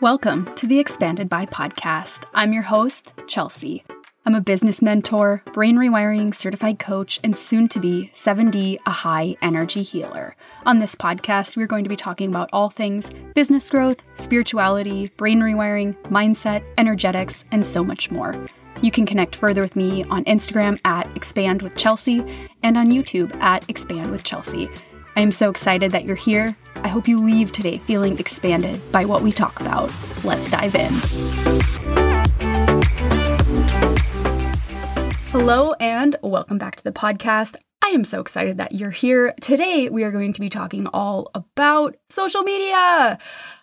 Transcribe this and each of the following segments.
Welcome to the Expanded by podcast. I'm your host, Chelsea. I'm a business mentor, brain rewiring certified coach, and soon to be 7D, a high energy healer. On this podcast, we're going to be talking about all things business growth, spirituality, brain rewiring, mindset, energetics, and so much more. You can connect further with me on Instagram at Expand with Chelsea and on YouTube at Expand with Chelsea. I am so excited that you're here. I hope you leave today feeling expanded by what we talk about. Let's dive in. Hello, and welcome back to the podcast. I am so excited that you're here. Today, we are going to be talking all about social media.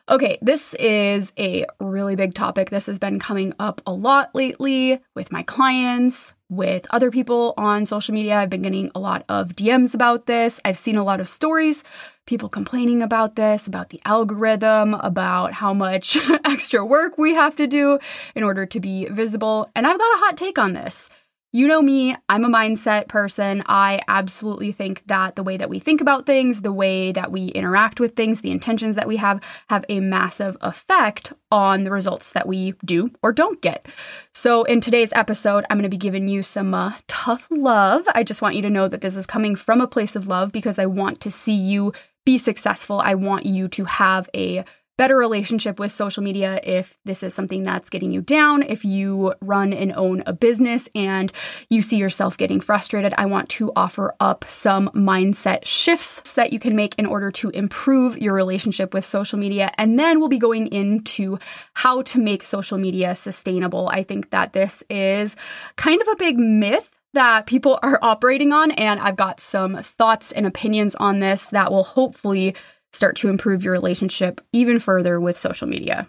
Okay, this is a really big topic. This has been coming up a lot lately with my clients, with other people on social media. I've been getting a lot of DMs about this. I've seen a lot of stories, people complaining about this, about the algorithm, about how much extra work we have to do in order to be visible. And I've got a hot take on this. You know me, I'm a mindset person. I absolutely think that the way that we think about things, the way that we interact with things, the intentions that we have, have a massive effect on the results that we do or don't get. So, in today's episode, I'm going to be giving you some uh, tough love. I just want you to know that this is coming from a place of love because I want to see you be successful. I want you to have a better relationship with social media if this is something that's getting you down, if you run and own a business and you see yourself getting frustrated. I want to offer up some mindset shifts that you can make in order to improve your relationship with social media. And then we'll be going into how to make social media sustainable. I think that this is kind of a big myth that people are operating on, and I've got some thoughts and opinions on this that will hopefully start to improve your relationship even further with social media.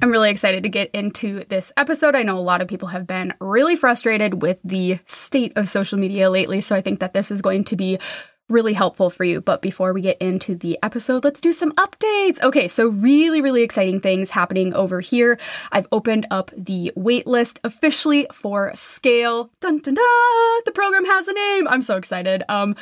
I'm really excited to get into this episode. I know a lot of people have been really frustrated with the state of social media lately, so I think that this is going to be really helpful for you. But before we get into the episode, let's do some updates. Okay, so really, really exciting things happening over here. I've opened up the waitlist officially for Scale. Dun dun dun! The program has a name. I'm so excited. Um,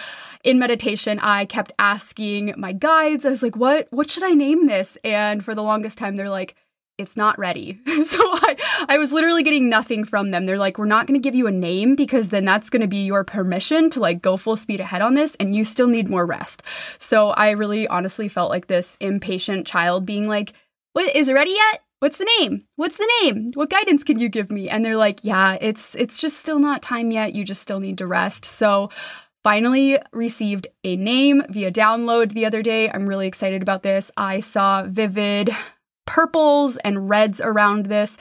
in meditation, I kept asking my guides. I was like, "What? What should I name this?" And for the longest time, they're like it's not ready. so I, I was literally getting nothing from them. They're like, we're not going to give you a name because then that's going to be your permission to like go full speed ahead on this and you still need more rest. So I really honestly felt like this impatient child being like, what is it ready yet? What's the name? What's the name? What guidance can you give me? And they're like, yeah, it's it's just still not time yet. You just still need to rest. So finally received a name via download the other day. I'm really excited about this. I saw Vivid purples and reds around this.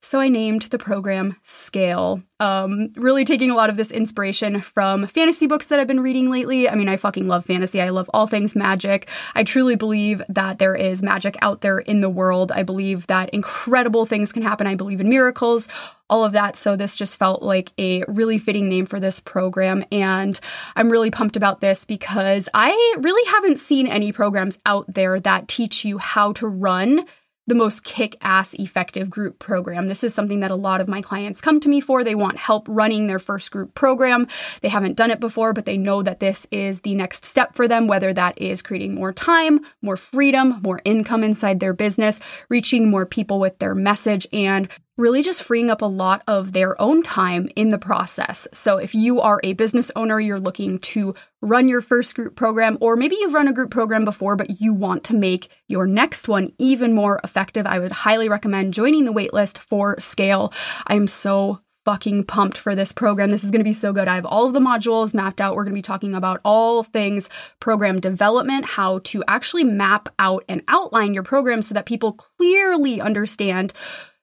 So I named the program Scale. Um, really taking a lot of this inspiration from fantasy books that I've been reading lately. I mean, I fucking love fantasy. I love all things magic. I truly believe that there is magic out there in the world. I believe that incredible things can happen. I believe in miracles, all of that. So this just felt like a really fitting name for this program. And I'm really pumped about this because I really haven't seen any programs out there that teach you how to run the most kick ass effective group program. This is something that a lot of my clients come to me for. They want help running their first group program. They haven't done it before, but they know that this is the next step for them, whether that is creating more time, more freedom, more income inside their business, reaching more people with their message, and really just freeing up a lot of their own time in the process. So, if you are a business owner, you're looking to run your first group program, or maybe you've run a group program before, but you want to make your next one even more effective, I would highly recommend joining the waitlist for Scale. I'm so fucking pumped for this program. This is going to be so good. I have all of the modules mapped out. We're going to be talking about all things program development, how to actually map out and outline your program so that people clearly understand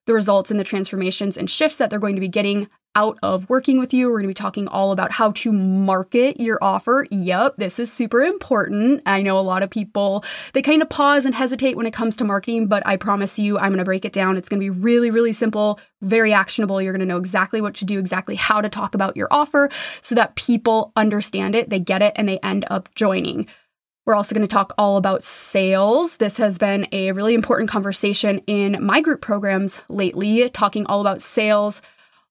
the results and the transformations and shifts that they're going to be getting out of working with you. We're going to be talking all about how to market your offer. Yep, this is super important. I know a lot of people, they kind of pause and hesitate when it comes to marketing, but I promise you, I'm going to break it down. It's going to be really, really simple, very actionable. You're going to know exactly what to do, exactly how to talk about your offer so that people understand it, they get it, and they end up joining. We're also going to talk all about sales. This has been a really important conversation in my group programs lately, talking all about sales,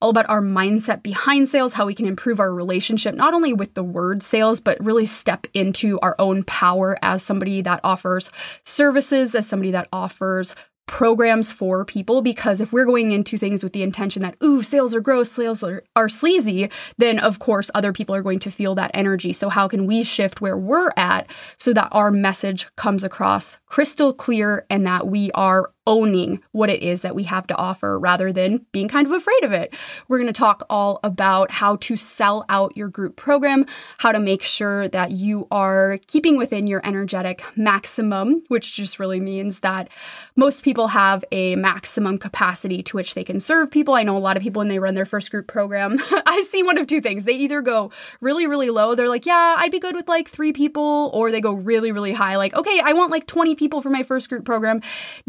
all about our mindset behind sales, how we can improve our relationship, not only with the word sales, but really step into our own power as somebody that offers services, as somebody that offers programs for people because if we're going into things with the intention that ooh sales are gross sales are, are sleazy then of course other people are going to feel that energy. So how can we shift where we're at so that our message comes across crystal clear and that we are owning what it is that we have to offer rather than being kind of afraid of it. We're going to talk all about how to sell out your group program, how to make sure that you are keeping within your energetic maximum, which just really means that most people have a maximum capacity to which they can serve people. I know a lot of people when they run their first group program, I see one of two things. They either go really, really low, they're like, yeah, I'd be good with like three people, or they go really, really high, like, okay, I want like 20 people for my first group program.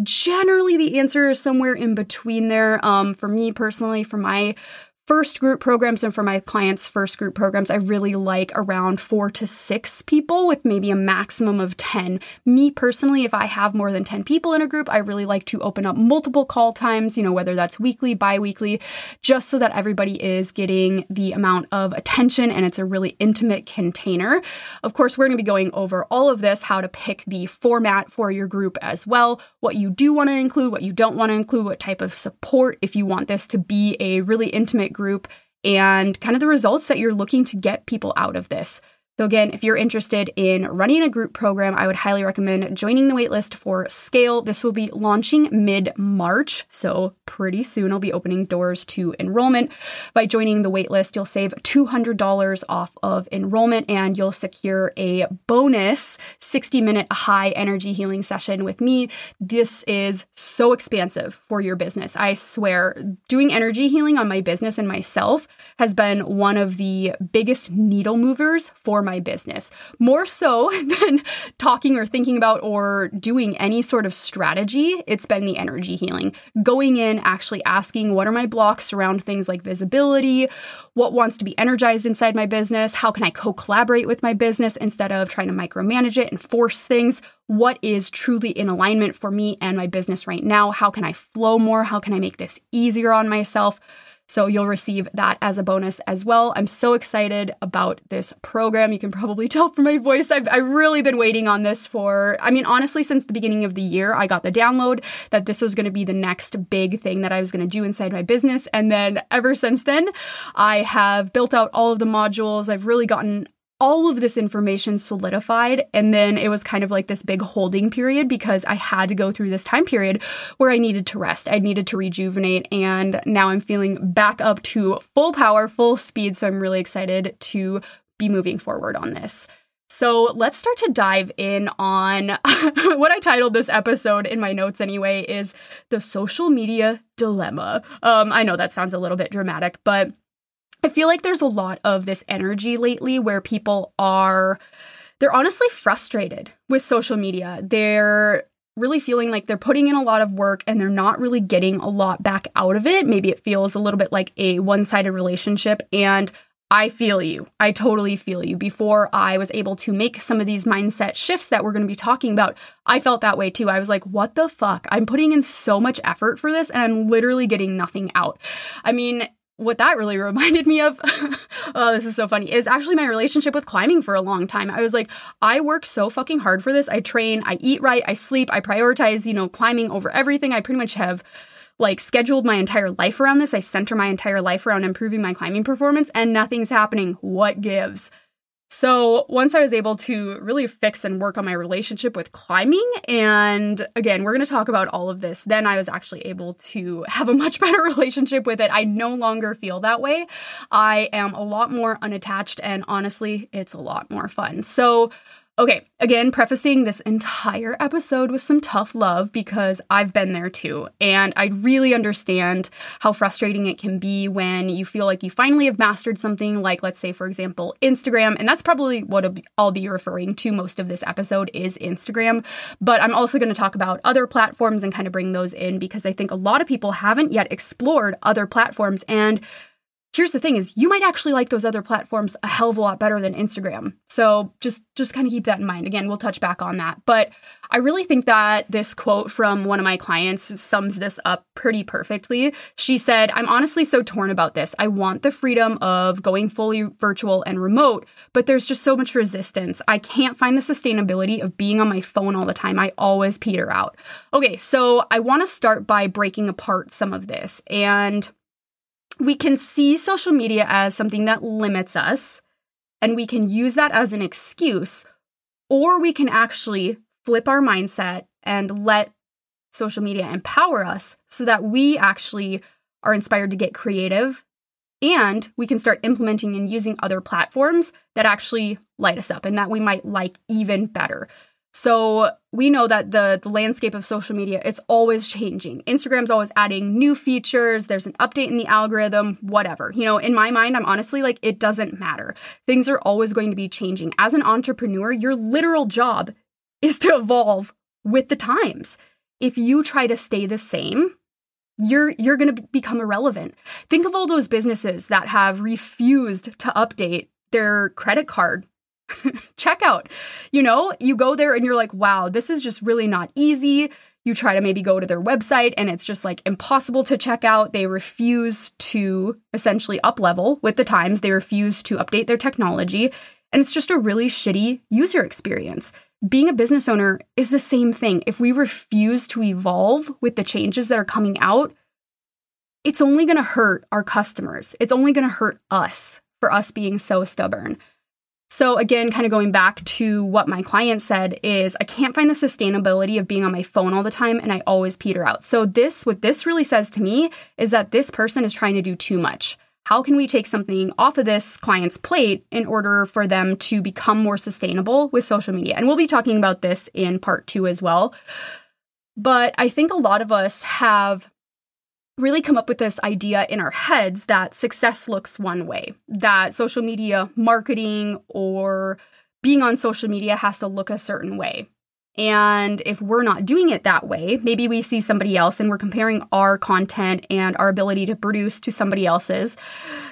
Generally the answer is somewhere in between there. Um, for me personally, for my first group programs and for my clients' first group programs, I really like around four to six people with maybe a maximum of 10. Me personally, if I have more than 10 people in a group, I really like to open up multiple call times, you know, whether that's weekly, bi weekly, just so that everybody is getting the amount of attention and it's a really intimate container. Of course, we're going to be going over all of this, how to pick the format for your group as well, what you do want to include, what you don't want to include, what type of support if you want this to be a really intimate group and kind of the results that you're looking to get people out of this. So, again, if you're interested in running a group program, I would highly recommend joining the waitlist for Scale. This will be launching mid March, so pretty soon I'll be opening doors to enrollment. By joining the waitlist, you'll save $200 off of enrollment and you'll secure a bonus 60 minute high energy healing session with me. This is so expansive for your business. I swear, doing energy healing on my business and myself has been one of the biggest needle movers for my business, more so than talking or thinking about or doing any sort of strategy. It's been the energy healing. Going in, actually asking what are my blocks around things like visibility, what wants to be energized inside my business, how can I co collaborate with my business instead of trying to micromanage it and force things. What is truly in alignment for me and my business right now? How can I flow more? How can I make this easier on myself? So you'll receive that as a bonus as well. I'm so excited about this program. You can probably tell from my voice. I've, I've really been waiting on this for, I mean, honestly, since the beginning of the year, I got the download that this was going to be the next big thing that I was going to do inside my business. And then ever since then, I have built out all of the modules. I've really gotten all of this information solidified. And then it was kind of like this big holding period because I had to go through this time period where I needed to rest. I needed to rejuvenate. And now I'm feeling back up to full power, full speed. So I'm really excited to be moving forward on this. So let's start to dive in on what I titled this episode in my notes anyway is the social media dilemma. Um, I know that sounds a little bit dramatic, but I feel like there's a lot of this energy lately where people are they're honestly frustrated with social media. They're really feeling like they're putting in a lot of work and they're not really getting a lot back out of it. Maybe it feels a little bit like a one-sided relationship and I feel you. I totally feel you. Before I was able to make some of these mindset shifts that we're going to be talking about, I felt that way too. I was like, what the fuck? I'm putting in so much effort for this and I'm literally getting nothing out. I mean, what that really reminded me of, oh, this is so funny, is actually my relationship with climbing for a long time. I was like, I work so fucking hard for this. I train, I eat right, I sleep, I prioritize, you know, climbing over everything. I pretty much have like scheduled my entire life around this. I center my entire life around improving my climbing performance and nothing's happening. What gives? So, once I was able to really fix and work on my relationship with climbing, and again, we're going to talk about all of this, then I was actually able to have a much better relationship with it. I no longer feel that way. I am a lot more unattached, and honestly, it's a lot more fun. So, Okay, again, prefacing this entire episode with some tough love because I've been there too. And I really understand how frustrating it can be when you feel like you finally have mastered something, like, let's say, for example, Instagram. And that's probably what I'll be referring to most of this episode is Instagram. But I'm also going to talk about other platforms and kind of bring those in because I think a lot of people haven't yet explored other platforms. And here's the thing is you might actually like those other platforms a hell of a lot better than Instagram. So just just kind of keep that in mind. Again, we'll touch back on that. But I really think that this quote from one of my clients sums this up pretty perfectly. She said, "I'm honestly so torn about this. I want the freedom of going fully virtual and remote, but there's just so much resistance. I can't find the sustainability of being on my phone all the time. I always peter out." Okay, so I want to start by breaking apart some of this and we can see social media as something that limits us, and we can use that as an excuse, or we can actually flip our mindset and let social media empower us so that we actually are inspired to get creative and we can start implementing and using other platforms that actually light us up and that we might like even better. So we know that the the landscape of social media it's always changing. Instagram's always adding new features, there's an update in the algorithm, whatever. You know, in my mind I'm honestly like it doesn't matter. Things are always going to be changing. As an entrepreneur, your literal job is to evolve with the times. If you try to stay the same, you're you're going to become irrelevant. Think of all those businesses that have refused to update their credit card checkout. You know, you go there and you're like, wow, this is just really not easy. You try to maybe go to their website and it's just like impossible to check out. They refuse to essentially up level with the times, they refuse to update their technology. And it's just a really shitty user experience. Being a business owner is the same thing. If we refuse to evolve with the changes that are coming out, it's only going to hurt our customers. It's only going to hurt us for us being so stubborn. So, again, kind of going back to what my client said is I can't find the sustainability of being on my phone all the time and I always peter out. So, this, what this really says to me is that this person is trying to do too much. How can we take something off of this client's plate in order for them to become more sustainable with social media? And we'll be talking about this in part two as well. But I think a lot of us have really come up with this idea in our heads that success looks one way, that social media marketing or being on social media has to look a certain way. And if we're not doing it that way, maybe we see somebody else and we're comparing our content and our ability to produce to somebody else's.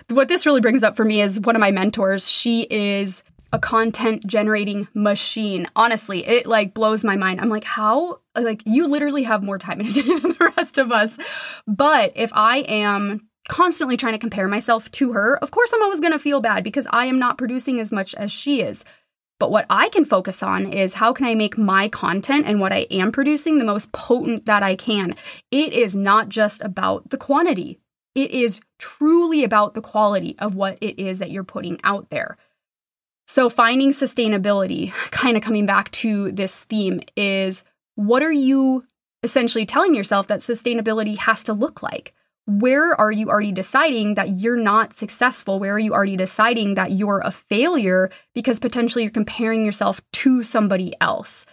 What this really brings up for me is one of my mentors. She is a content generating machine. Honestly, it like blows my mind. I'm like, how? Like, you literally have more time in a day than the rest of us. But if I am constantly trying to compare myself to her, of course, I'm always going to feel bad because I am not producing as much as she is. But what I can focus on is how can I make my content and what I am producing the most potent that I can. It is not just about the quantity, it is truly about the quality of what it is that you're putting out there. So, finding sustainability, kind of coming back to this theme, is what are you essentially telling yourself that sustainability has to look like? Where are you already deciding that you're not successful? Where are you already deciding that you're a failure because potentially you're comparing yourself to somebody else?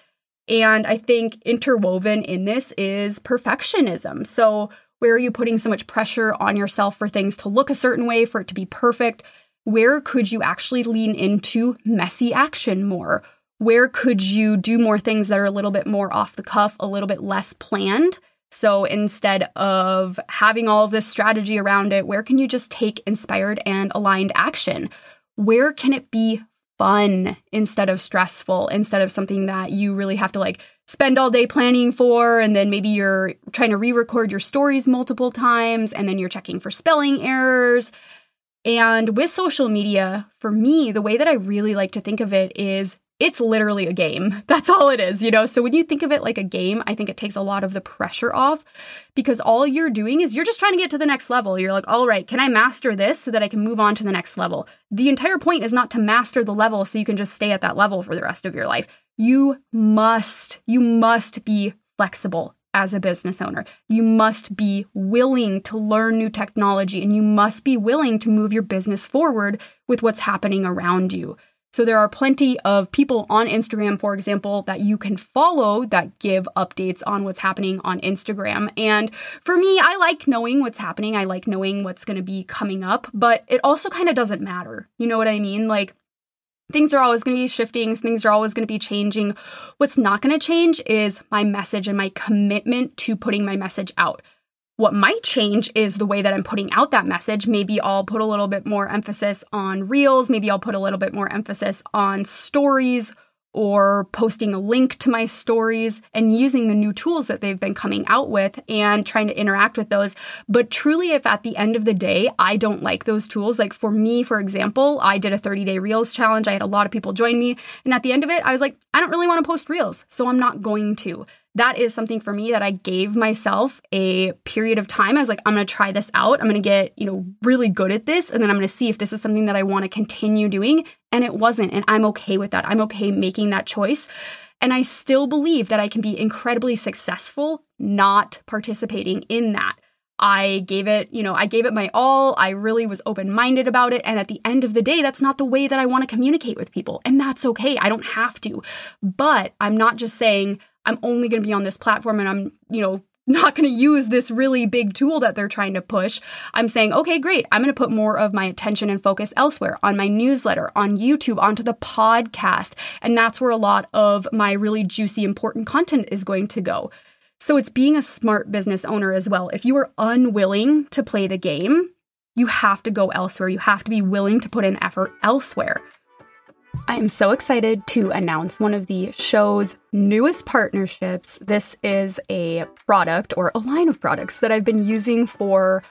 And I think interwoven in this is perfectionism. So, where are you putting so much pressure on yourself for things to look a certain way, for it to be perfect? Where could you actually lean into messy action more? Where could you do more things that are a little bit more off the cuff, a little bit less planned? So instead of having all of this strategy around it, where can you just take inspired and aligned action? Where can it be fun instead of stressful, instead of something that you really have to like spend all day planning for? And then maybe you're trying to re record your stories multiple times and then you're checking for spelling errors. And with social media, for me, the way that I really like to think of it is it's literally a game. That's all it is, you know? So when you think of it like a game, I think it takes a lot of the pressure off because all you're doing is you're just trying to get to the next level. You're like, all right, can I master this so that I can move on to the next level? The entire point is not to master the level so you can just stay at that level for the rest of your life. You must, you must be flexible as a business owner. You must be willing to learn new technology and you must be willing to move your business forward with what's happening around you. So, there are plenty of people on Instagram, for example, that you can follow that give updates on what's happening on Instagram. And for me, I like knowing what's happening. I like knowing what's going to be coming up, but it also kind of doesn't matter. You know what I mean? Like, things are always going to be shifting, things are always going to be changing. What's not going to change is my message and my commitment to putting my message out. What might change is the way that I'm putting out that message. Maybe I'll put a little bit more emphasis on reels. Maybe I'll put a little bit more emphasis on stories or posting a link to my stories and using the new tools that they've been coming out with and trying to interact with those. But truly, if at the end of the day, I don't like those tools, like for me, for example, I did a 30 day Reels challenge. I had a lot of people join me. And at the end of it, I was like, I don't really want to post Reels, so I'm not going to that is something for me that I gave myself a period of time. I was like, I'm going to try this out. I'm going to get, you know, really good at this. And then I'm going to see if this is something that I want to continue doing. And it wasn't. And I'm okay with that. I'm okay making that choice. And I still believe that I can be incredibly successful not participating in that. I gave it, you know, I gave it my all. I really was open minded about it. And at the end of the day, that's not the way that I want to communicate with people. And that's okay. I don't have to. But I'm not just saying, I'm only going to be on this platform and I'm, you know, not going to use this really big tool that they're trying to push. I'm saying, okay, great. I'm going to put more of my attention and focus elsewhere on my newsletter, on YouTube, onto the podcast. And that's where a lot of my really juicy, important content is going to go. So it's being a smart business owner as well. If you are unwilling to play the game, you have to go elsewhere. You have to be willing to put in effort elsewhere. I am so excited to announce one of the show's newest partnerships. This is a product or a line of products that I've been using for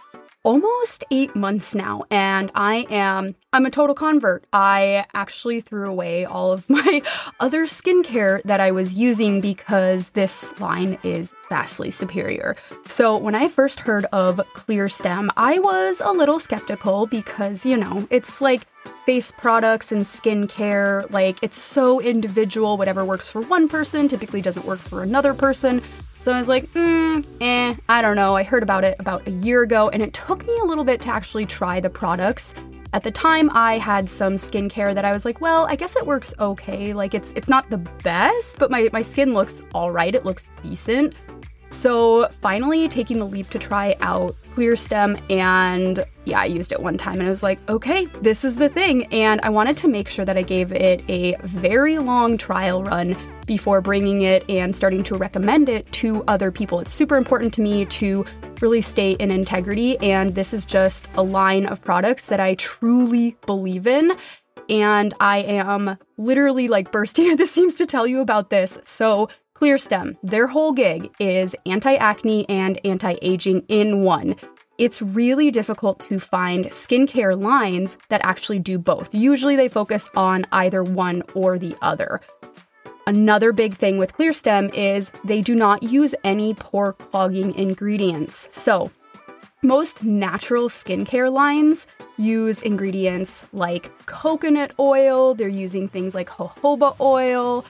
almost eight months now and i am i'm a total convert. I actually threw away all of my other skincare that i was using because this line is vastly superior. So when i first heard of Clearstem i was a little skeptical because you know it's like face products and skincare like it's so individual whatever works for one person typically doesn't work for another person so I was like, mm, eh, I don't know. I heard about it about a year ago, and it took me a little bit to actually try the products. At the time, I had some skincare that I was like, well, I guess it works okay. Like it's it's not the best, but my, my skin looks all right. It looks decent. So finally taking the leap to try out Clearstem and yeah, I used it one time and I was like, okay, this is the thing. And I wanted to make sure that I gave it a very long trial run before bringing it and starting to recommend it to other people. It's super important to me to really stay in integrity, and this is just a line of products that I truly believe in. And I am literally like bursting at the seams to tell you about this. So, Clearstem, their whole gig is anti acne and anti aging in one it's really difficult to find skincare lines that actually do both. Usually they focus on either one or the other. Another big thing with Clearstem is they do not use any pore clogging ingredients. So, most natural skincare lines use ingredients like coconut oil, they're using things like jojoba oil.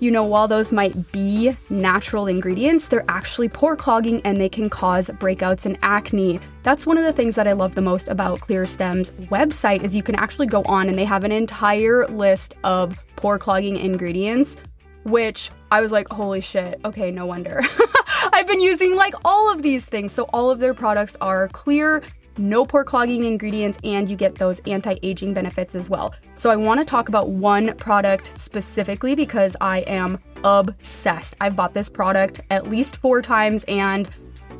You know, while those might be natural ingredients, they're actually pore clogging and they can cause breakouts and acne. That's one of the things that I love the most about Clearstem's website is you can actually go on and they have an entire list of pore clogging ingredients which I was like, holy shit, okay, no wonder. I've been using like all of these things. So, all of their products are clear, no pore clogging ingredients, and you get those anti aging benefits as well. So, I want to talk about one product specifically because I am obsessed. I've bought this product at least four times and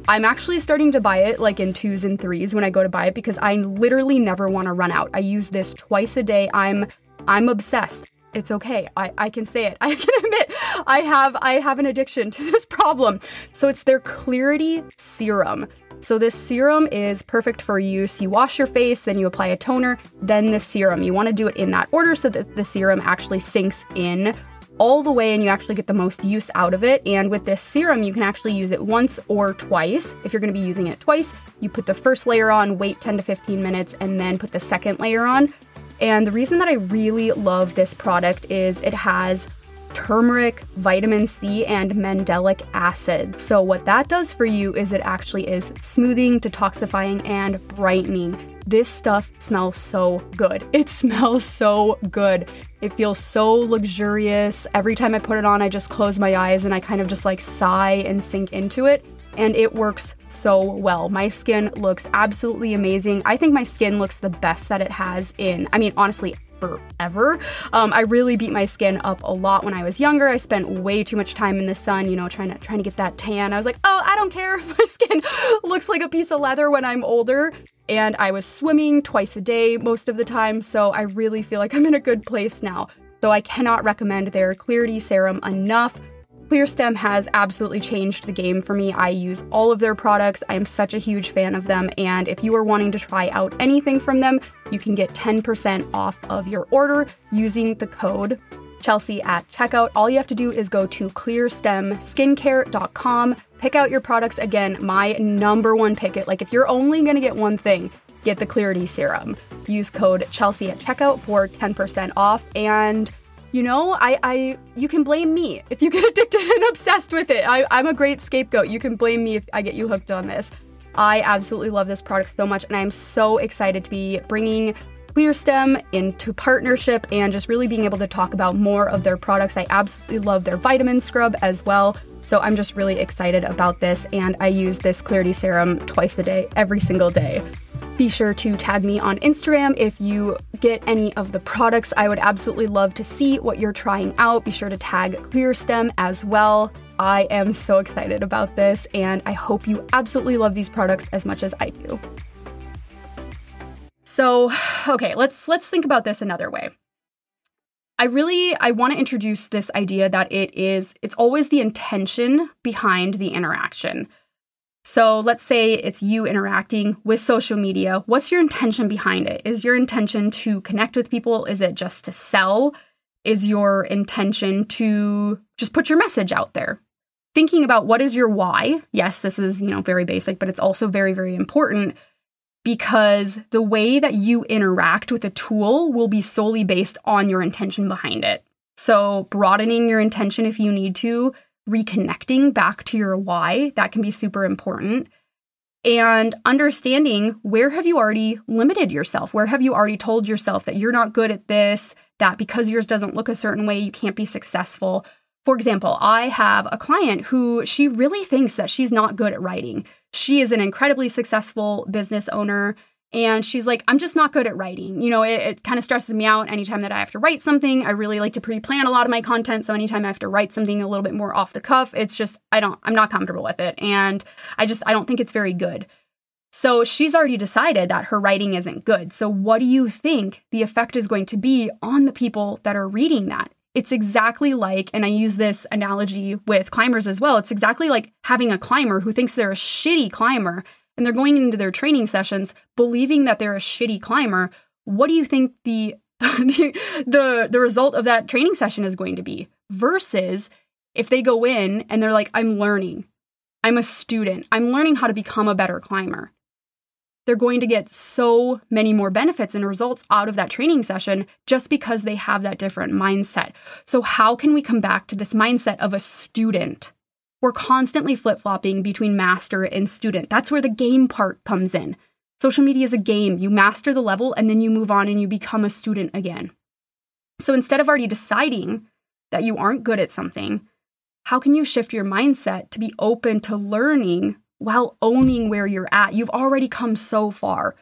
I'm actually starting to buy it like in twos and threes when I go to buy it because I literally never want to run out. I use this twice a day. I'm I'm obsessed it's okay. I, I can say it. I can admit I have I have an addiction to this problem. So it's their Clarity Serum. So this serum is perfect for use. You wash your face, then you apply a toner, then the serum. You want to do it in that order so that the serum actually sinks in all the way and you actually get the most use out of it. And with this serum, you can actually use it once or twice. If you're going to be using it twice, you put the first layer on, wait 10 to 15 minutes, and then put the second layer on. And the reason that I really love this product is it has turmeric, vitamin C, and mandelic acid. So, what that does for you is it actually is smoothing, detoxifying, and brightening. This stuff smells so good. It smells so good. It feels so luxurious. Every time I put it on, I just close my eyes and I kind of just like sigh and sink into it and it works so well. My skin looks absolutely amazing. I think my skin looks the best that it has in, I mean, honestly, forever. Um, I really beat my skin up a lot when I was younger. I spent way too much time in the sun, you know, trying to trying to get that tan. I was like, oh, I don't care if my skin looks like a piece of leather when I'm older. And I was swimming twice a day most of the time, so I really feel like I'm in a good place now. So I cannot recommend their Clarity Serum enough. ClearStem has absolutely changed the game for me. I use all of their products. I am such a huge fan of them. And if you are wanting to try out anything from them, you can get 10% off of your order using the code Chelsea at checkout. All you have to do is go to clearstemskincare.com, pick out your products. Again, my number one pick it. Like if you're only going to get one thing, get the Clarity Serum. Use code Chelsea at checkout for 10% off. And you know, I, I, you can blame me if you get addicted and obsessed with it. I, I'm a great scapegoat. You can blame me if I get you hooked on this. I absolutely love this product so much, and I'm so excited to be bringing ClearStem into partnership and just really being able to talk about more of their products. I absolutely love their vitamin scrub as well. So I'm just really excited about this, and I use this Clarity Serum twice a day, every single day. Be sure to tag me on Instagram if you get any of the products. I would absolutely love to see what you're trying out. Be sure to tag ClearStem as well. I am so excited about this and I hope you absolutely love these products as much as I do. So, okay, let's let's think about this another way. I really I want to introduce this idea that it is it's always the intention behind the interaction. So let's say it's you interacting with social media. What's your intention behind it? Is your intention to connect with people? Is it just to sell? Is your intention to just put your message out there? Thinking about what is your why. Yes, this is, you know, very basic, but it's also very very important because the way that you interact with a tool will be solely based on your intention behind it. So, broadening your intention if you need to, reconnecting back to your why. That can be super important. And understanding where have you already limited yourself? Where have you already told yourself that you're not good at this, that because yours doesn't look a certain way, you can't be successful? For example, I have a client who she really thinks that she's not good at writing. She is an incredibly successful business owner. And she's like, I'm just not good at writing. You know, it, it kind of stresses me out anytime that I have to write something. I really like to pre plan a lot of my content. So anytime I have to write something a little bit more off the cuff, it's just, I don't, I'm not comfortable with it. And I just, I don't think it's very good. So she's already decided that her writing isn't good. So what do you think the effect is going to be on the people that are reading that? It's exactly like, and I use this analogy with climbers as well. It's exactly like having a climber who thinks they're a shitty climber and they're going into their training sessions believing that they're a shitty climber, what do you think the the, the result of that training session is going to be versus if they go in and they're like I'm learning. I'm a student. I'm learning how to become a better climber. They're going to get so many more benefits and results out of that training session just because they have that different mindset. So, how can we come back to this mindset of a student? We're constantly flip flopping between master and student. That's where the game part comes in. Social media is a game. You master the level and then you move on and you become a student again. So instead of already deciding that you aren't good at something, how can you shift your mindset to be open to learning while owning where you're at? You've already come so far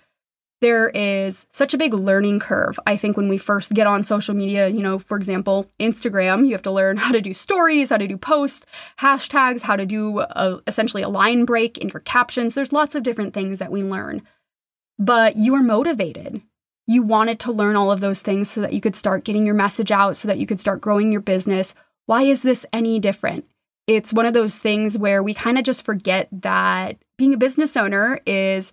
there is such a big learning curve. I think when we first get on social media, you know, for example, Instagram, you have to learn how to do stories, how to do posts, hashtags, how to do a, essentially a line break in your captions. There's lots of different things that we learn. But you are motivated. You wanted to learn all of those things so that you could start getting your message out, so that you could start growing your business. Why is this any different? It's one of those things where we kind of just forget that being a business owner is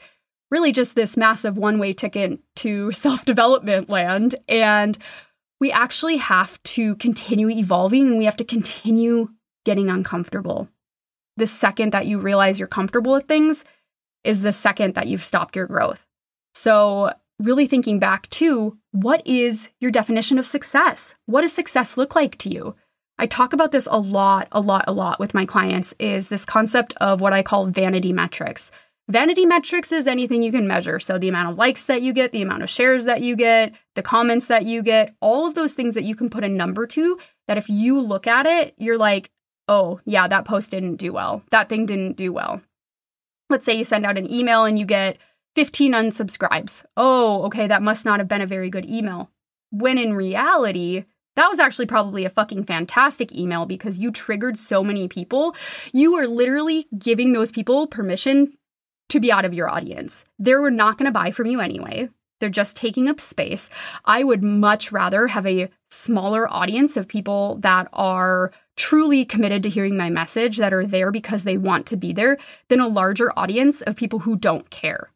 really just this massive one way ticket to self development land. And we actually have to continue evolving and we have to continue getting uncomfortable. The second that you realize you're comfortable with things is the second that you've stopped your growth. So, really thinking back to what is your definition of success? What does success look like to you? I talk about this a lot, a lot, a lot with my clients is this concept of what I call vanity metrics. Vanity metrics is anything you can measure. So, the amount of likes that you get, the amount of shares that you get, the comments that you get, all of those things that you can put a number to, that if you look at it, you're like, oh, yeah, that post didn't do well. That thing didn't do well. Let's say you send out an email and you get 15 unsubscribes. Oh, okay, that must not have been a very good email. When in reality, that was actually probably a fucking fantastic email because you triggered so many people. You are literally giving those people permission to be out of your audience. They were not going to buy from you anyway. They're just taking up space. I would much rather have a smaller audience of people that are truly committed to hearing my message, that are there because they want to be there, than a larger audience of people who don't care.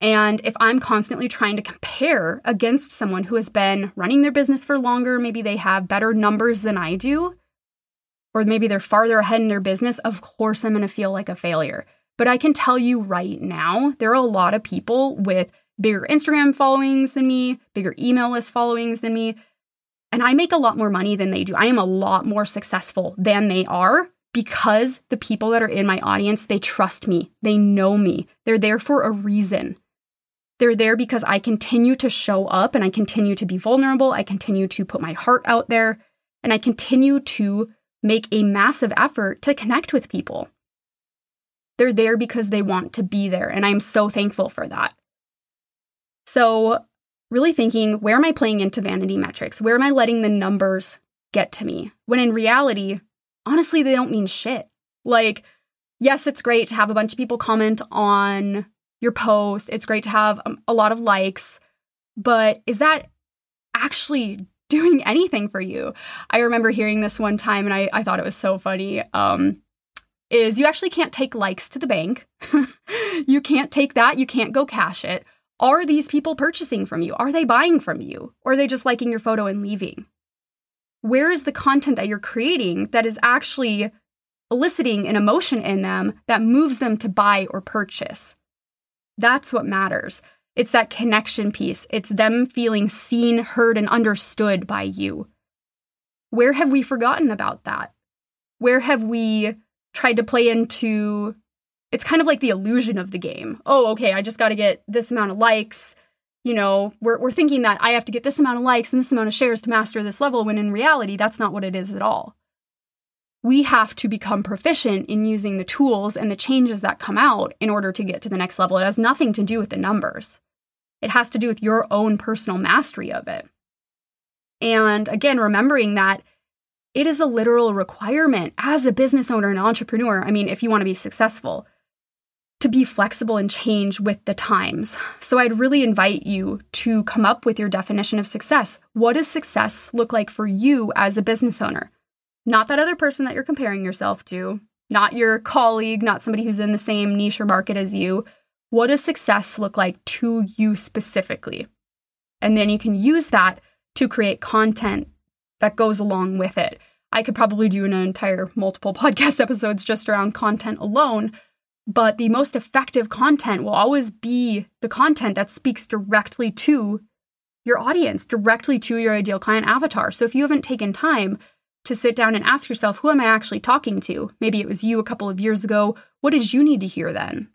And if I'm constantly trying to compare against someone who has been running their business for longer, maybe they have better numbers than I do, or maybe they're farther ahead in their business, of course I'm going to feel like a failure. But I can tell you right now, there are a lot of people with bigger Instagram followings than me, bigger email list followings than me, and I make a lot more money than they do. I am a lot more successful than they are because the people that are in my audience, they trust me. They know me. They're there for a reason. They're there because I continue to show up and I continue to be vulnerable. I continue to put my heart out there and I continue to make a massive effort to connect with people. They're there because they want to be there. And I'm so thankful for that. So, really thinking, where am I playing into vanity metrics? Where am I letting the numbers get to me? When in reality, honestly, they don't mean shit. Like, yes, it's great to have a bunch of people comment on your post. It's great to have um, a lot of likes, but is that actually doing anything for you? I remember hearing this one time and I, I thought it was so funny. Um, is you actually can't take likes to the bank. you can't take that. You can't go cash it. Are these people purchasing from you? Are they buying from you? Or are they just liking your photo and leaving? Where is the content that you're creating that is actually eliciting an emotion in them that moves them to buy or purchase? That's what matters. It's that connection piece. It's them feeling seen, heard, and understood by you. Where have we forgotten about that? Where have we tried to play into it's kind of like the illusion of the game. Oh, okay, I just got to get this amount of likes. You know, we're, we're thinking that I have to get this amount of likes and this amount of shares to master this level, when in reality, that's not what it is at all we have to become proficient in using the tools and the changes that come out in order to get to the next level. It has nothing to do with the numbers, it has to do with your own personal mastery of it. And again, remembering that it is a literal requirement as a business owner and entrepreneur. I mean, if you want to be successful, to be flexible and change with the times. So I'd really invite you to come up with your definition of success. What does success look like for you as a business owner? Not that other person that you're comparing yourself to, not your colleague, not somebody who's in the same niche or market as you. What does success look like to you specifically? And then you can use that to create content that goes along with it. I could probably do an entire multiple podcast episodes just around content alone, but the most effective content will always be the content that speaks directly to your audience, directly to your ideal client avatar. So if you haven't taken time to sit down and ask yourself, who am I actually talking to? Maybe it was you a couple of years ago. What did you need to hear then?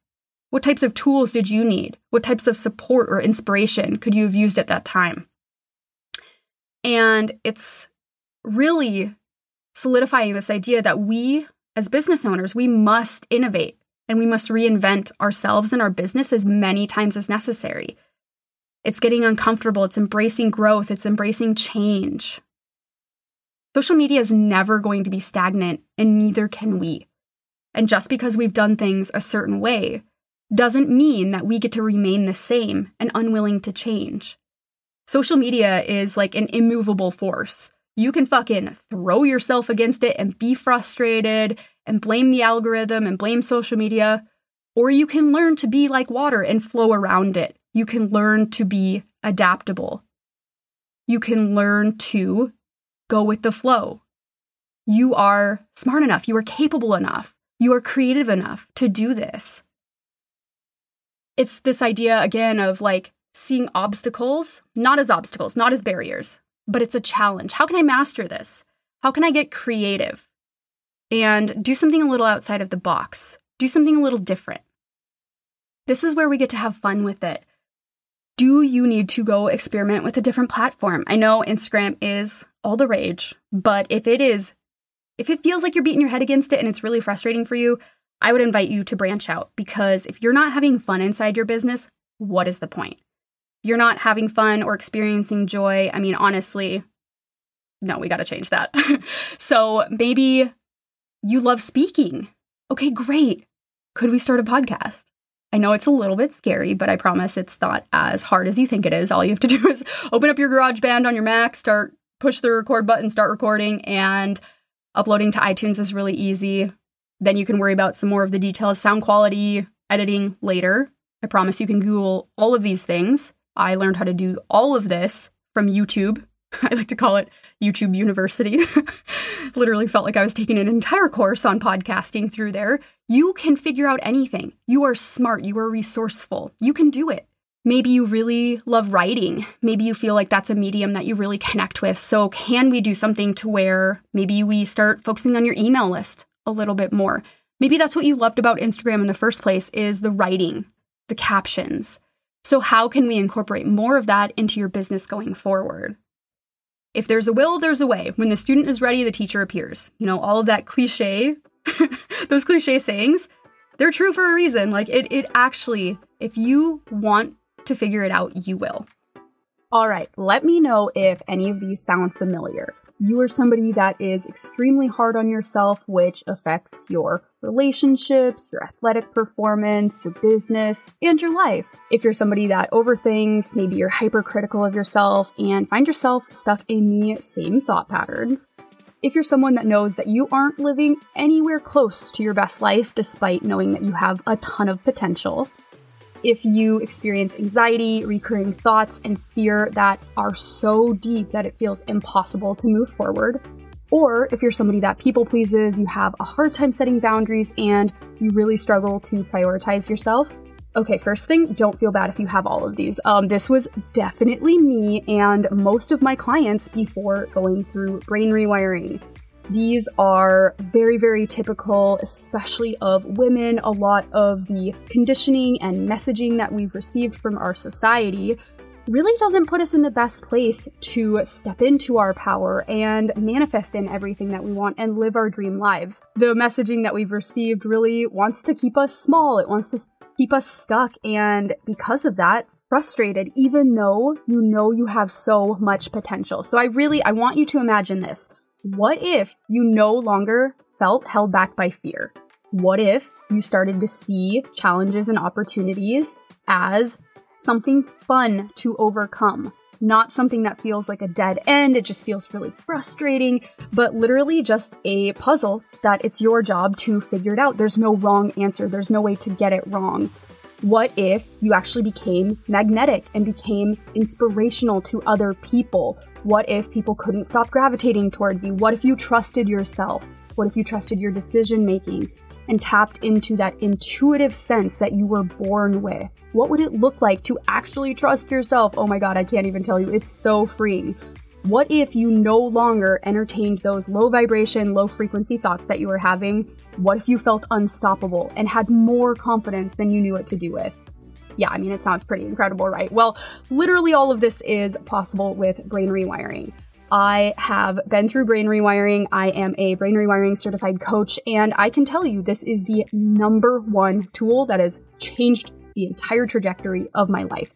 What types of tools did you need? What types of support or inspiration could you have used at that time? And it's really solidifying this idea that we, as business owners, we must innovate and we must reinvent ourselves and our business as many times as necessary. It's getting uncomfortable, it's embracing growth, it's embracing change. Social media is never going to be stagnant, and neither can we. And just because we've done things a certain way doesn't mean that we get to remain the same and unwilling to change. Social media is like an immovable force. You can fucking throw yourself against it and be frustrated and blame the algorithm and blame social media, or you can learn to be like water and flow around it. You can learn to be adaptable. You can learn to go with the flow. You are smart enough, you are capable enough, you are creative enough to do this. It's this idea again of like seeing obstacles, not as obstacles, not as barriers, but it's a challenge. How can I master this? How can I get creative and do something a little outside of the box? Do something a little different. This is where we get to have fun with it. Do you need to go experiment with a different platform? I know Instagram is all the rage. But if it is, if it feels like you're beating your head against it and it's really frustrating for you, I would invite you to branch out because if you're not having fun inside your business, what is the point? you're not having fun or experiencing joy, I mean, honestly, no, we got to change that. so maybe you love speaking. Okay, great. Could we start a podcast? I know it's a little bit scary, but I promise it's not as hard as you think it is. All you have to do is open up your GarageBand on your Mac, start push the record button, start recording, and uploading to iTunes is really easy. Then you can worry about some more of the details, sound quality, editing later. I promise you can Google all of these things. I learned how to do all of this from YouTube. I like to call it YouTube University. Literally felt like I was taking an entire course on podcasting through there. You can figure out anything. You are smart. You are resourceful. You can do it. Maybe you really love writing. Maybe you feel like that's a medium that you really connect with. So, can we do something to where maybe we start focusing on your email list a little bit more? Maybe that's what you loved about Instagram in the first place is the writing, the captions. So, how can we incorporate more of that into your business going forward? If there's a will, there's a way. When the student is ready, the teacher appears. You know, all of that cliche, those cliche sayings, they're true for a reason. Like it it actually, if you want to figure it out, you will. All right, let me know if any of these sound familiar you are somebody that is extremely hard on yourself, which affects your relationships, your athletic performance, your business, and your life. If you're somebody that overthinks, maybe you're hypercritical of yourself and find yourself stuck in the same thought patterns. If you're someone that knows that you aren't living anywhere close to your best life despite knowing that you have a ton of potential if you experience anxiety, recurring thoughts, and fear that are so deep that it feels impossible to move forward. Or if you're somebody that people pleases, you have a hard time setting boundaries, and you really struggle to prioritize yourself. Okay, first thing, don't feel bad if you have all of these. Um, this was definitely me and most of my clients before going through brain rewiring. These are very, very typical, especially of women. A lot of the conditioning and messaging that we've received from our society really doesn't put us in the best place to step into our power and manifest in everything that we want and live our dream lives. The messaging that we've received really wants to keep us small, it wants to keep us stuck, and because of that, frustrated even though you know you have so much potential. So I really I want you to imagine this. What if you no longer felt held back by fear? What if you started to see challenges and opportunities as something fun to overcome? Not something that feels like a dead end, it just feels really frustrating, but literally just a puzzle that it's your job to figure it out. There's no wrong answer, there's no way to get it wrong. What if you actually became magnetic and became inspirational to other people? What if people couldn't stop gravitating towards you? What if you trusted yourself? What if you trusted your decision making and tapped into that intuitive sense that you were born with? What would it look like to actually trust yourself? Oh my god, I can't even tell you. It's so freeing. What if you no longer entertained those low vibration, low frequency thoughts that you were having? What if you felt unstoppable and had more confidence than you knew what to do with? Yeah, I mean, it sounds pretty incredible, right? Well, literally all of this is possible with brain rewiring. I have been through brain rewiring. I am a brain rewiring certified coach, and I can tell you this is the number one tool that has changed the entire trajectory of my life.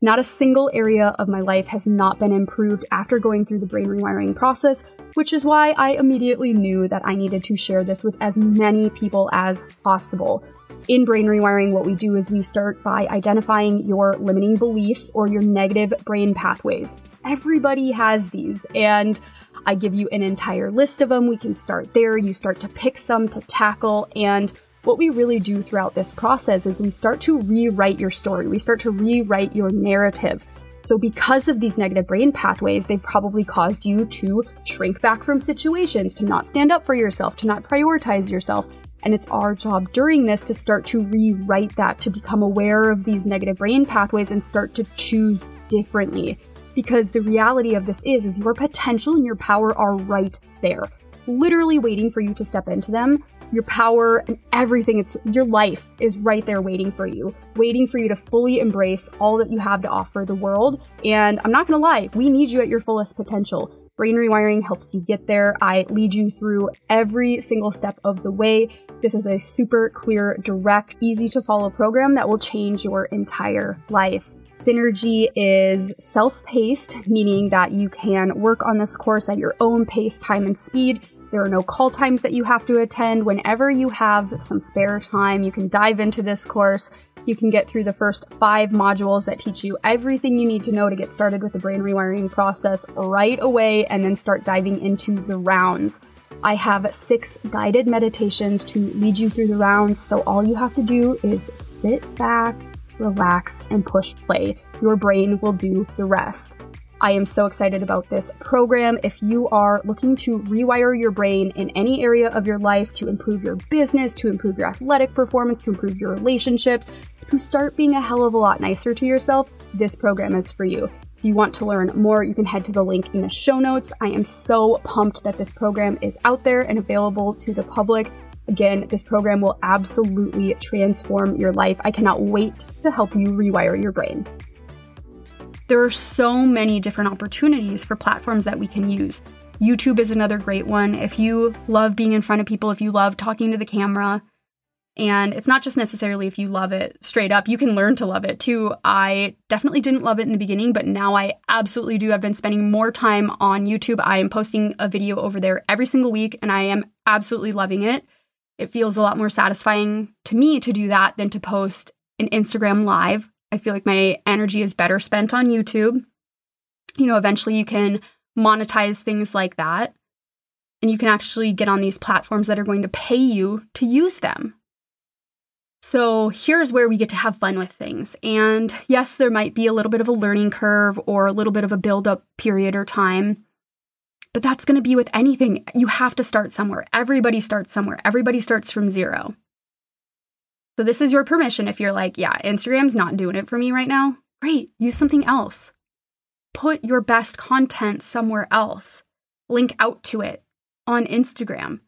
Not a single area of my life has not been improved after going through the brain rewiring process, which is why I immediately knew that I needed to share this with as many people as possible. In brain rewiring, what we do is we start by identifying your limiting beliefs or your negative brain pathways. Everybody has these, and I give you an entire list of them. We can start there. You start to pick some to tackle, and what we really do throughout this process is we start to rewrite your story, we start to rewrite your narrative. So, because of these negative brain pathways, they've probably caused you to shrink back from situations, to not stand up for yourself, to not prioritize yourself. And it's our job during this to start to rewrite that, to become aware of these negative brain pathways and start to choose differently. Because the reality of this is, is your potential and your power are right there, literally waiting for you to step into them your power and everything. It's your life is right there waiting for you waiting for you to fully embrace all that you have to offer the world. And i'm not to lie we need you at your fullest potential. Brain rewiring helps you get there. I lead you through every single step of the way. This is a super clear direct easy to follow program that will change your entire life. Synergy is self paced, meaning that you can work on this course at your own pace, time, and speed. There are no call times that you have to attend. Whenever you have some spare time, you can dive into this course. You can get through the first five modules that teach you everything you need to know to get started with the brain rewiring process right away and then start diving into the rounds. I have six guided meditations to lead you through the rounds, so all you have to do is sit back, relax, and push play. Your brain will do the rest. I am so excited about this program. If you are looking to rewire your brain in any area of your life to improve your business, to improve your athletic performance, to improve your relationships, to start being a hell of a lot nicer to yourself, this program is for you. If you want to learn more, you can head to the link in the show notes. I am so pumped that this program is out there and available to the public. Again, this program will absolutely transform your life. I cannot wait to help you rewire your brain. There are so many different opportunities for platforms that we can use. YouTube is another great one. If you love being in front of people, if you love talking to the camera, and it's not just necessarily if you love it straight up, you can learn to love it too. I definitely didn't love it in the beginning, but now I absolutely do. I've been spending more time on YouTube. I am posting a video over there every single week, and I am absolutely loving it. It feels a lot more satisfying to me to do that than to post an Instagram live. I feel like my energy is better spent on YouTube. You know, eventually you can monetize things like that. And you can actually get on these platforms that are going to pay you to use them. So here's where we get to have fun with things. And yes, there might be a little bit of a learning curve or a little bit of a build up period or time. But that's going to be with anything. You have to start somewhere. Everybody starts somewhere. Everybody starts from zero. So, this is your permission if you're like, yeah, Instagram's not doing it for me right now. Great, use something else. Put your best content somewhere else. Link out to it on Instagram.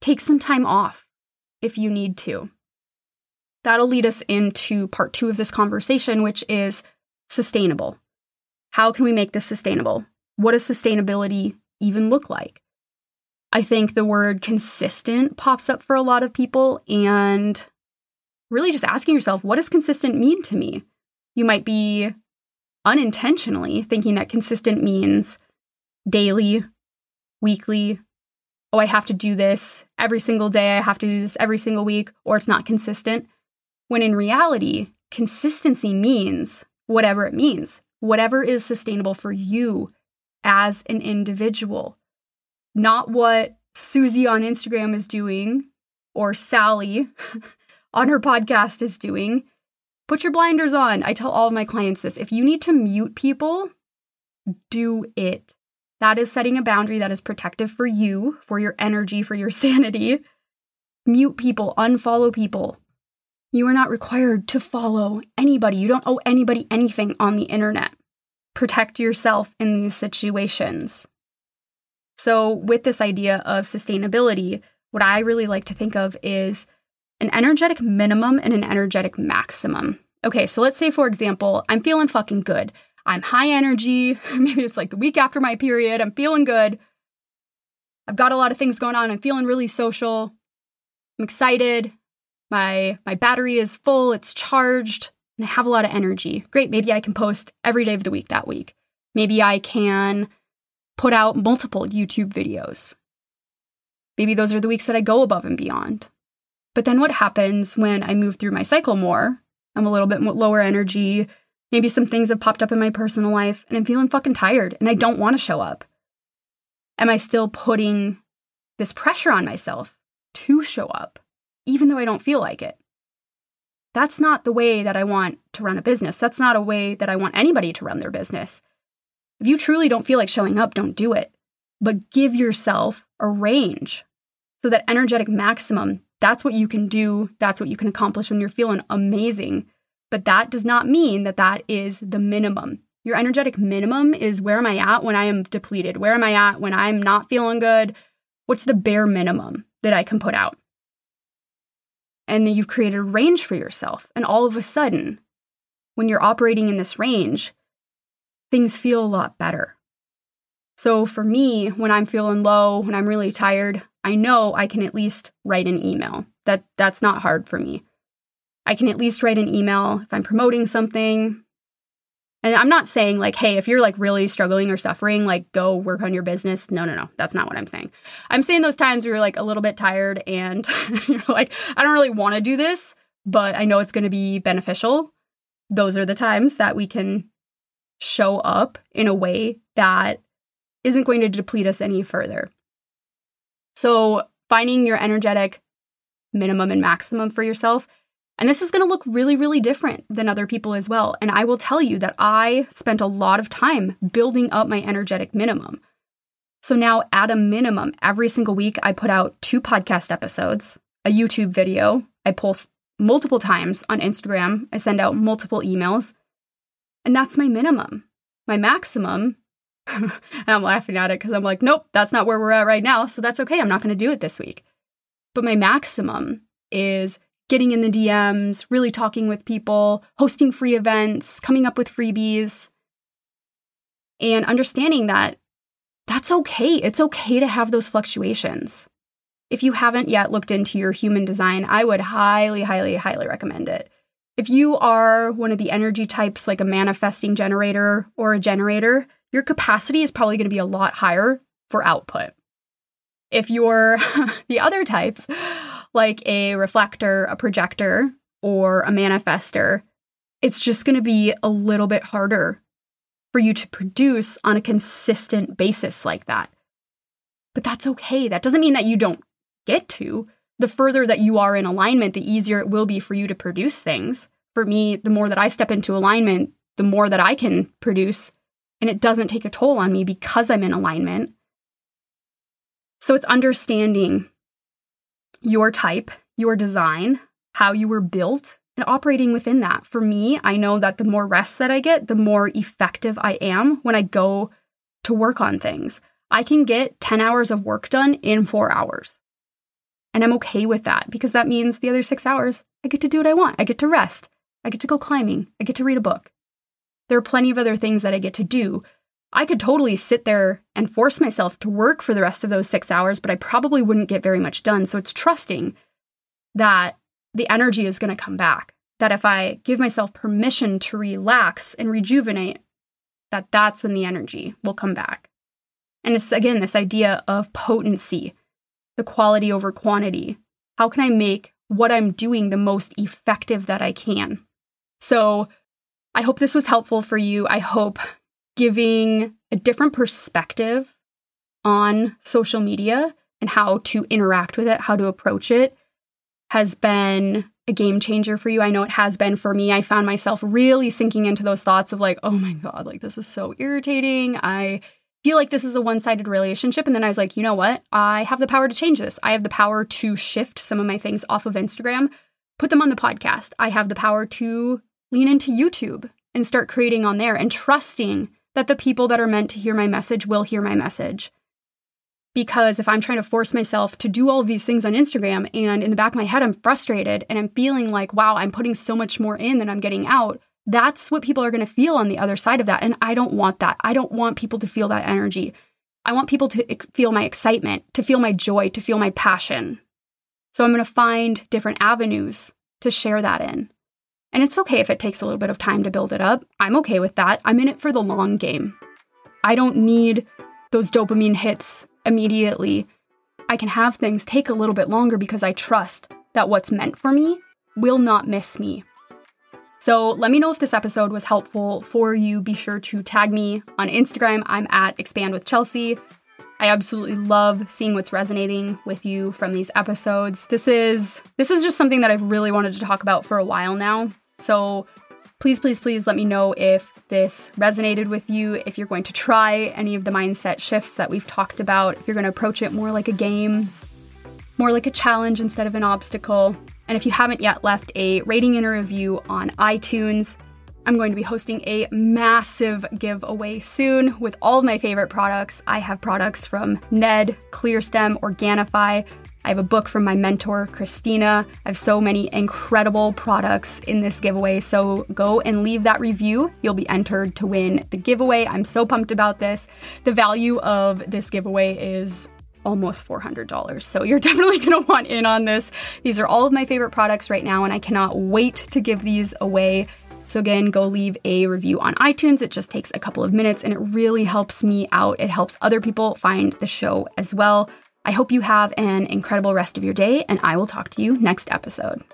Take some time off if you need to. That'll lead us into part two of this conversation, which is sustainable. How can we make this sustainable? What does sustainability even look like? I think the word consistent pops up for a lot of people, and really just asking yourself, what does consistent mean to me? You might be unintentionally thinking that consistent means daily, weekly. Oh, I have to do this every single day. I have to do this every single week, or it's not consistent. When in reality, consistency means whatever it means, whatever is sustainable for you as an individual, not what Susie on Instagram is doing or Sally on her podcast is doing. Put your blinders on. I tell all of my clients this. If you need to mute people, do it. That is setting a boundary that is protective for you, for your energy, for your sanity. Mute people, unfollow people. You are not required to follow anybody. You don't owe anybody anything on the internet protect yourself in these situations. So, with this idea of sustainability, what I really like to think of is an energetic minimum and an energetic maximum. Okay, so let's say, for example, I'm feeling fucking good. I'm high energy. Maybe it's like the week after my period. I'm feeling good. I've got a lot of things going on. I'm feeling really social. I'm excited. My my battery is full. It's charged and I have a lot of energy. Great, maybe I can post every day of the week that week. Maybe I can put out multiple YouTube videos. Maybe those are the weeks that I go above and beyond. But then what happens when I move through my cycle more? I'm a little bit lower energy. Maybe some things have popped up in my personal life and I'm feeling fucking tired and I don't want to show up. Am I still putting this pressure on myself to show up, even though I don't feel like it? That's not the way that I want to run a business. That's not a way that I want anybody to run their business. If you truly don't feel like showing up, don't do it. But give yourself a range. So that energetic maximum, that's what you can do. That's what you can accomplish when you're feeling amazing. But that does not mean that that is the minimum. Your energetic minimum is where am I at when I am depleted? Where am I at when I'm not feeling good? What's the bare minimum that I can put out? and then you've created a range for yourself. And all of a sudden, when you're operating in this range, things feel a lot better. So for me, when I'm feeling low, when I'm really tired, I know I can at least write an email. That that's not hard for me. I can at least write an email if I'm promoting something. And I'm not saying like, hey, if you're like really struggling or suffering, like go work on your business. No, no, no. That's not what I'm saying. I'm saying those times where you're like a little bit tired and you're like, I don't really want to do this, but I know it's going to be beneficial. Those are the times that we can show up in a way that isn't going to deplete us any further. So, finding your energetic minimum and maximum for yourself. And this is going to look really, really different than other people as well. And I will tell you that I spent a lot of time building up my energetic minimum. So now, at a minimum, every single week, I put out two podcast episodes, a YouTube video. I post multiple times on Instagram. I send out multiple emails. And that's my minimum. My maximum, I'm laughing at it because I'm like, nope, that's not where we're at right now. So that's okay. I'm not going to do it this week. But my maximum is getting in the DMs, really talking with people, hosting free events, coming up with freebies, and understanding that that's okay. It's okay to have those fluctuations. If you haven't yet looked into your human design, I would highly, highly, highly recommend it. If you are one of the energy types, like a manifesting generator or a generator, your capacity is probably going to be a lot higher for output. If you're the other types, like a reflector, a projector, or a manifester, it's just going to be a little bit harder for you to produce on a consistent basis like that. But that's okay. That doesn't mean that you don't get to. The further that you are in alignment, the easier it will be for you to produce things. For me, the more that I step into alignment, the more that I can produce, and it doesn't take a toll on me because I'm in alignment. So it's understanding your type, your design, how you were built, and operating within that. For me, I know that the more rest that I get, the more effective I am when I go to work on things. I can get 10 hours of work done in four hours. And I'm okay with that because that means the other six hours, I get to do what I want. I get to rest. I get to go climbing. I get to read a book. There are plenty of other things that I get to do. I could totally sit there and force myself to work for the rest of those six hours, but I probably wouldn't get very much done. So it's trusting that the energy is going to come back. That if I give myself permission to relax and rejuvenate, that that's when the energy will come back. And it's again this idea of potency, the quality over quantity. How can I make what I'm doing the most effective that I can? So I hope this was helpful for you. I hope giving a different perspective on social media and how to interact with it, how to approach it, has been a game changer for you. I know it has been for me. I found myself really sinking into those thoughts of like, oh my God, like this is so irritating. I feel like this is a one sided relationship. And then I was like, you know what? I have the power to change this. I have the power to shift some of my things off of Instagram, put them on the podcast. I have the power to lean into YouTube and start creating on there and trusting that the people that are meant to hear my message will hear my message. Because if I'm trying to force myself to do all of these things on Instagram and in the back of my head I'm frustrated and I'm feeling like, wow, I'm putting so much more in than I'm getting out, that's what people are going to feel on the other side of that. And I don't want that. I don't want people to feel that energy. I want people to feel my excitement, to feel my joy, to feel my passion. So I'm going to find different avenues to share that in. And it's okay if it takes a little bit of time to build it up. I'm okay with that. I'm in it for the long game. I don't need those dopamine hits immediately. I can have things take a little bit longer because I trust that what's meant for me will not miss me. So let me know if this episode was helpful for you. Be sure to tag me on Instagram. I'm at Expand with Chelsea. I absolutely love seeing what's resonating with you from these episodes. This is this is just something that I've really wanted to talk about for a while now. So please, please, please let me know if this resonated with you, if you're going to try any of the mindset shifts that we've talked about, if you're going to approach it more like a game, more like a challenge instead of an obstacle. And if you haven't yet left a rating and a review on iTunes, I'm going to be hosting a massive giveaway soon with all of my favorite products. I have products from Ned, Clearstem, Organifi, I have a book from my mentor, Christina. I have so many incredible products in this giveaway. So go and leave that review. You'll be entered to win the giveaway. I'm so pumped about this. The value of this giveaway is almost $400. So you're definitely going to want in on this. These are all of my favorite products right now, and I cannot wait to give these away. So, again, go leave a review on iTunes. It just takes a couple of minutes and it really helps me out. It helps other people find the show as well. I hope you have an incredible rest of your day, and I will talk to you next episode.